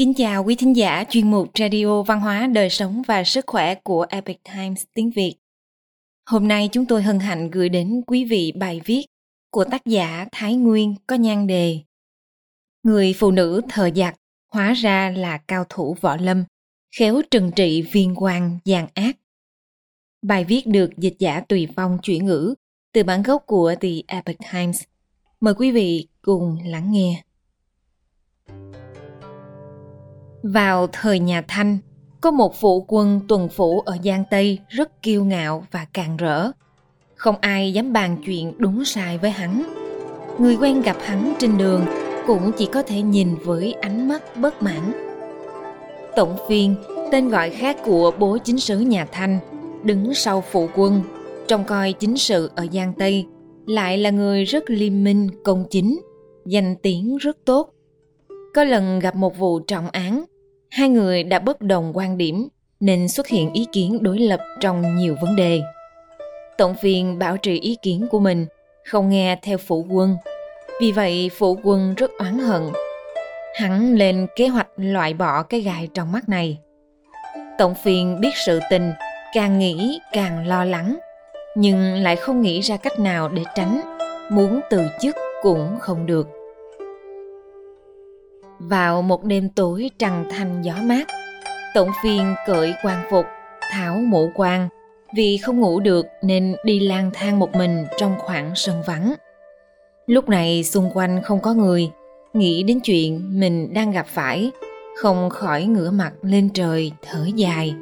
Kính chào quý thính giả chuyên mục Radio Văn hóa, Đời sống và Sức khỏe của Epic Times tiếng Việt. Hôm nay chúng tôi hân hạnh gửi đến quý vị bài viết của tác giả Thái Nguyên có nhan đề Người phụ nữ thờ giặc hóa ra là cao thủ võ lâm, khéo trừng trị viên quan gian ác. Bài viết được dịch giả Tùy Phong chuyển ngữ từ bản gốc của The Epic Times. Mời quý vị cùng lắng nghe. Vào thời nhà Thanh, có một phụ quân tuần phủ ở Giang Tây rất kiêu ngạo và càng rỡ. Không ai dám bàn chuyện đúng sai với hắn. Người quen gặp hắn trên đường cũng chỉ có thể nhìn với ánh mắt bất mãn. Tổng phiên, tên gọi khác của bố chính sứ nhà Thanh, đứng sau phụ quân, trông coi chính sự ở Giang Tây, lại là người rất liêm minh, công chính, danh tiếng rất tốt. Có lần gặp một vụ trọng án, hai người đã bất đồng quan điểm nên xuất hiện ý kiến đối lập trong nhiều vấn đề. Tổng phiền bảo trì ý kiến của mình, không nghe theo phụ quân. Vì vậy phụ quân rất oán hận. Hắn lên kế hoạch loại bỏ cái gai trong mắt này. Tổng phiên biết sự tình, càng nghĩ càng lo lắng, nhưng lại không nghĩ ra cách nào để tránh, muốn từ chức cũng không được. Vào một đêm tối trăng thanh gió mát, Tổng phiên cởi quan phục, tháo mũ quan, vì không ngủ được nên đi lang thang một mình trong khoảng sân vắng. Lúc này xung quanh không có người, nghĩ đến chuyện mình đang gặp phải, không khỏi ngửa mặt lên trời thở dài.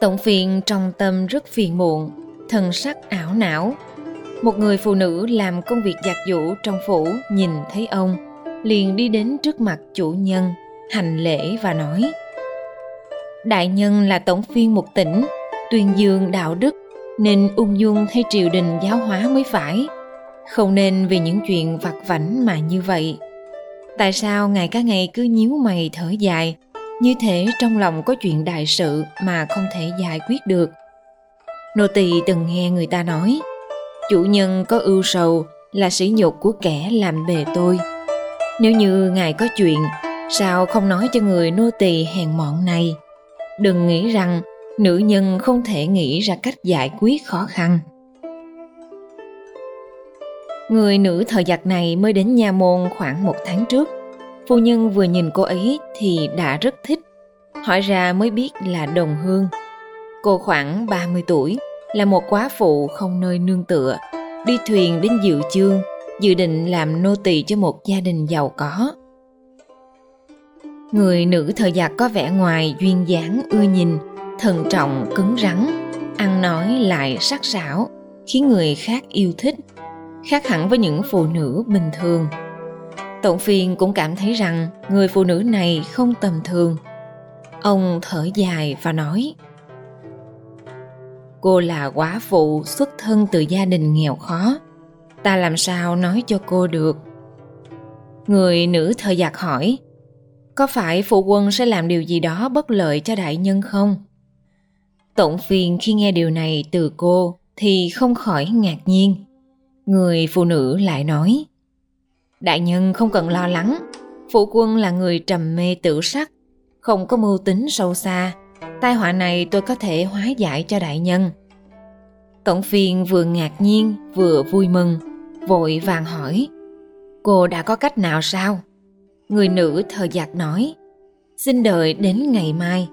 Tổng phiền trong tâm rất phiền muộn, thần sắc ảo não. Một người phụ nữ làm công việc giặt giũ trong phủ nhìn thấy ông, liền đi đến trước mặt chủ nhân, hành lễ và nói Đại nhân là tổng phiên một tỉnh, tuyên dương đạo đức, nên ung dung thay triều đình giáo hóa mới phải. Không nên vì những chuyện vặt vảnh mà như vậy. Tại sao ngày cả ngày cứ nhíu mày thở dài, như thể trong lòng có chuyện đại sự mà không thể giải quyết được? Nô tỳ từng nghe người ta nói, chủ nhân có ưu sầu là sỉ nhục của kẻ làm bề tôi. Nếu như ngài có chuyện, sao không nói cho người nô tỳ hèn mọn này? Đừng nghĩ rằng nữ nhân không thể nghĩ ra cách giải quyết khó khăn. Người nữ thợ giặc này mới đến nhà môn khoảng một tháng trước. Phu nhân vừa nhìn cô ấy thì đã rất thích. Hỏi ra mới biết là đồng hương. Cô khoảng 30 tuổi, là một quá phụ không nơi nương tựa, đi thuyền đến dự chương, dự định làm nô tỳ cho một gia đình giàu có. Người nữ thời giặc có vẻ ngoài duyên dáng ưa nhìn, thận trọng cứng rắn, ăn nói lại sắc sảo, khiến người khác yêu thích khác hẳn với những phụ nữ bình thường. Tổng phiên cũng cảm thấy rằng người phụ nữ này không tầm thường. Ông thở dài và nói cô là quá phụ xuất thân từ gia đình nghèo khó ta làm sao nói cho cô được? Người nữ thợ giặc hỏi, có phải phụ quân sẽ làm điều gì đó bất lợi cho đại nhân không? Tổng phiền khi nghe điều này từ cô thì không khỏi ngạc nhiên. Người phụ nữ lại nói, Đại nhân không cần lo lắng, Phụ quân là người trầm mê tử sắc, Không có mưu tính sâu xa. Tai họa này tôi có thể hóa giải cho đại nhân. Tổng phiên vừa ngạc nhiên vừa vui mừng Vội vàng hỏi Cô đã có cách nào sao? Người nữ thờ giặc nói Xin đợi đến ngày mai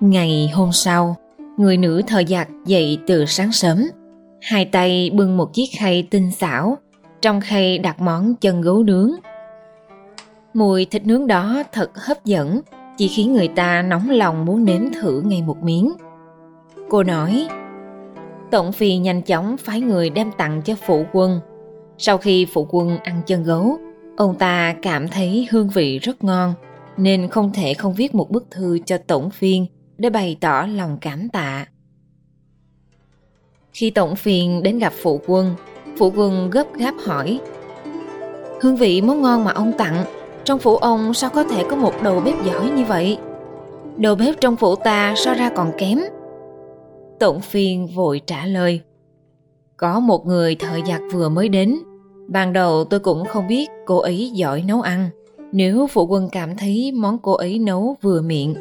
Ngày hôm sau Người nữ thờ giặc dậy từ sáng sớm hai tay bưng một chiếc khay tinh xảo, trong khay đặt món chân gấu nướng. Mùi thịt nướng đó thật hấp dẫn, chỉ khiến người ta nóng lòng muốn nếm thử ngay một miếng. Cô nói, Tổng phi nhanh chóng phái người đem tặng cho phụ quân. Sau khi phụ quân ăn chân gấu, ông ta cảm thấy hương vị rất ngon, nên không thể không viết một bức thư cho tổng phiên để bày tỏ lòng cảm tạ. Khi tổng phiên đến gặp phụ quân, phụ quân gấp gáp hỏi Hương vị món ngon mà ông tặng, trong phủ ông sao có thể có một đầu bếp giỏi như vậy? Đầu bếp trong phủ ta so ra còn kém. Tổng phiên vội trả lời Có một người thợ giặc vừa mới đến, Ban đầu tôi cũng không biết cô ấy giỏi nấu ăn. Nếu phụ quân cảm thấy món cô ấy nấu vừa miệng,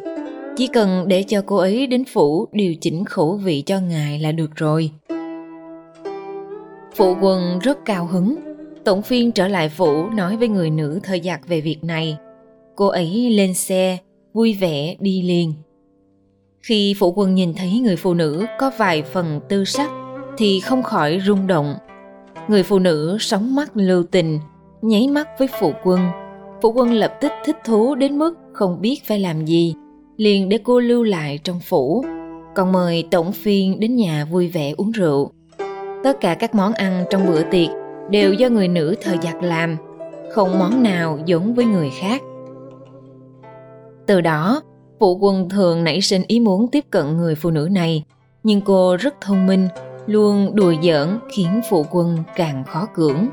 chỉ cần để cho cô ấy đến phủ điều chỉnh khẩu vị cho ngài là được rồi. Phụ quân rất cao hứng. Tổng phiên trở lại phủ nói với người nữ thời giặc về việc này. Cô ấy lên xe, vui vẻ đi liền. Khi phụ quân nhìn thấy người phụ nữ có vài phần tư sắc thì không khỏi rung động. Người phụ nữ sóng mắt lưu tình, nháy mắt với phụ quân. Phụ quân lập tức thích thú đến mức không biết phải làm gì, liền để cô lưu lại trong phủ, còn mời tổng phiên đến nhà vui vẻ uống rượu. Tất cả các món ăn trong bữa tiệc đều do người nữ thời giặc làm, không món nào giống với người khác. Từ đó, phụ quân thường nảy sinh ý muốn tiếp cận người phụ nữ này, nhưng cô rất thông minh, luôn đùa giỡn khiến phụ quân càng khó cưỡng.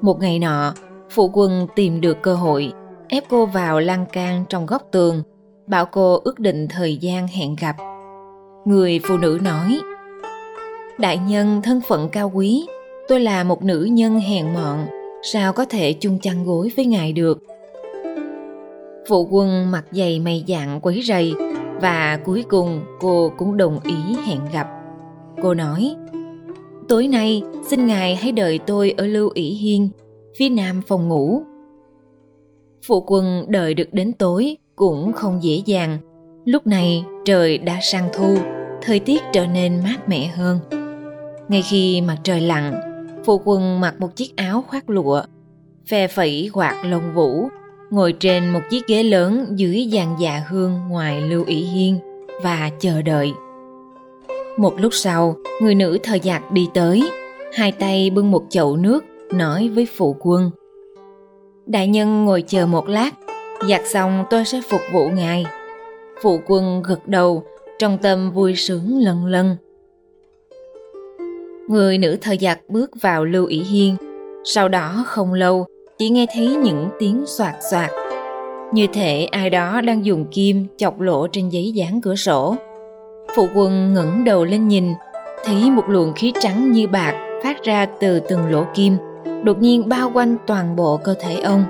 Một ngày nọ, phụ quân tìm được cơ hội, ép cô vào lan can trong góc tường, bảo cô ước định thời gian hẹn gặp. Người phụ nữ nói, Đại nhân thân phận cao quý, tôi là một nữ nhân hèn mọn, sao có thể chung chăn gối với ngài được. Phụ quân mặt dày mày dạng quấy rầy và cuối cùng cô cũng đồng ý hẹn gặp. Cô nói, tối nay xin ngài hãy đợi tôi ở Lưu ỷ Hiên, phía nam phòng ngủ. Phụ quân đợi được đến tối cũng không dễ dàng. Lúc này trời đã sang thu, thời tiết trở nên mát mẻ hơn. Ngay khi mặt trời lặn, phụ quân mặc một chiếc áo khoác lụa, phe phẩy quạt lông vũ, ngồi trên một chiếc ghế lớn dưới giàn dạ hương ngoài lưu ỷ hiên và chờ đợi. Một lúc sau, người nữ thờ giặc đi tới, hai tay bưng một chậu nước, nói với phụ quân. Đại nhân ngồi chờ một lát, giặt xong tôi sẽ phục vụ ngài. Phụ quân gật đầu, trong tâm vui sướng lần lần. Người nữ thờ giặc bước vào lưu ỷ hiên, sau đó không lâu chỉ nghe thấy những tiếng soạt soạt. Như thể ai đó đang dùng kim chọc lỗ trên giấy dán cửa sổ. Phụ quân ngẩng đầu lên nhìn, thấy một luồng khí trắng như bạc phát ra từ từng lỗ kim, đột nhiên bao quanh toàn bộ cơ thể ông.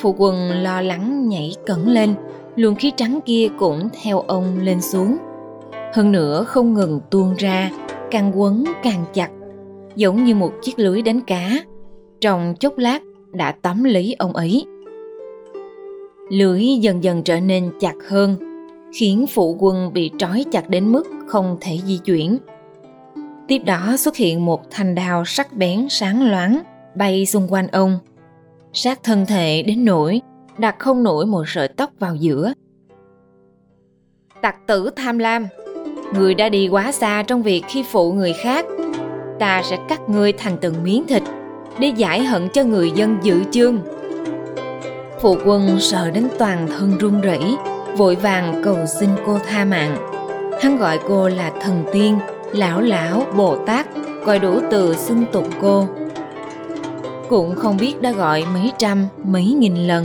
Phụ quân lo lắng nhảy cẩn lên, luồng khí trắng kia cũng theo ông lên xuống. Hơn nữa không ngừng tuôn ra, càng quấn càng chặt, giống như một chiếc lưới đánh cá. Trong chốc lát đã tóm lấy ông ấy. Lưới dần dần trở nên chặt hơn, khiến phụ quân bị trói chặt đến mức không thể di chuyển. Tiếp đó xuất hiện một thanh đao sắc bén sáng loáng bay xung quanh ông. Sát thân thể đến nỗi đặt không nổi một sợi tóc vào giữa. Tặc tử tham lam, người đã đi quá xa trong việc khi phụ người khác. Ta sẽ cắt ngươi thành từng miếng thịt để giải hận cho người dân dự chương. Phụ quân sợ đến toàn thân run rẩy, vội vàng cầu xin cô tha mạng. Hắn gọi cô là thần tiên, lão lão, Bồ Tát, gọi đủ từ xưng tục cô. Cũng không biết đã gọi mấy trăm, mấy nghìn lần.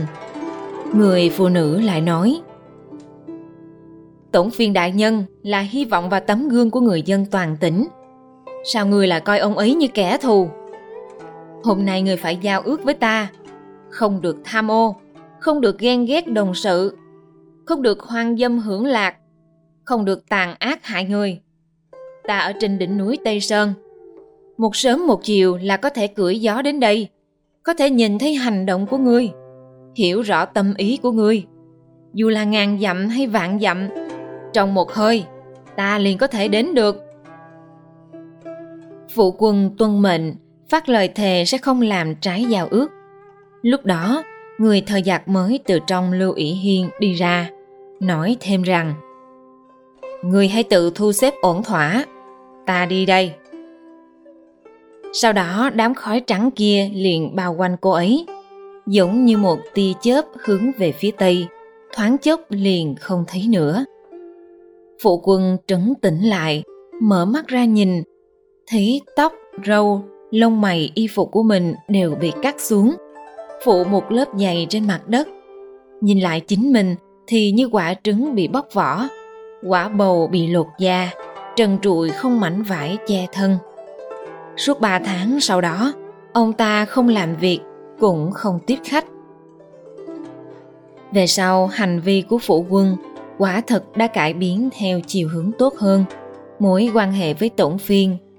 Người phụ nữ lại nói, Tổng phiên đại nhân là hy vọng và tấm gương của người dân toàn tỉnh. Sao người lại coi ông ấy như kẻ thù? Hôm nay người phải giao ước với ta, không được tham ô, không được ghen ghét đồng sự, không được hoang dâm hưởng lạc, không được tàn ác hại người. Ta ở trên đỉnh núi Tây Sơn, một sớm một chiều là có thể cưỡi gió đến đây, có thể nhìn thấy hành động của ngươi, hiểu rõ tâm ý của ngươi. Dù là ngàn dặm hay vạn dặm, trong một hơi, ta liền có thể đến được. Phụ quân tuân mệnh, phát lời thề sẽ không làm trái giao ước. Lúc đó, người thợ giặc mới từ trong lưu ỷ hiên đi ra, nói thêm rằng Người hãy tự thu xếp ổn thỏa, ta đi đây. Sau đó đám khói trắng kia liền bao quanh cô ấy, giống như một tia chớp hướng về phía tây, thoáng chốc liền không thấy nữa. Phụ quân trấn tĩnh lại, mở mắt ra nhìn, thấy tóc, râu, lông mày y phục của mình đều bị cắt xuống, phụ một lớp dày trên mặt đất. Nhìn lại chính mình thì như quả trứng bị bóc vỏ, quả bầu bị lột da, trần trụi không mảnh vải che thân. Suốt ba tháng sau đó, ông ta không làm việc cũng không tiếp khách về sau hành vi của phụ quân quả thật đã cải biến theo chiều hướng tốt hơn mối quan hệ với tổng phiên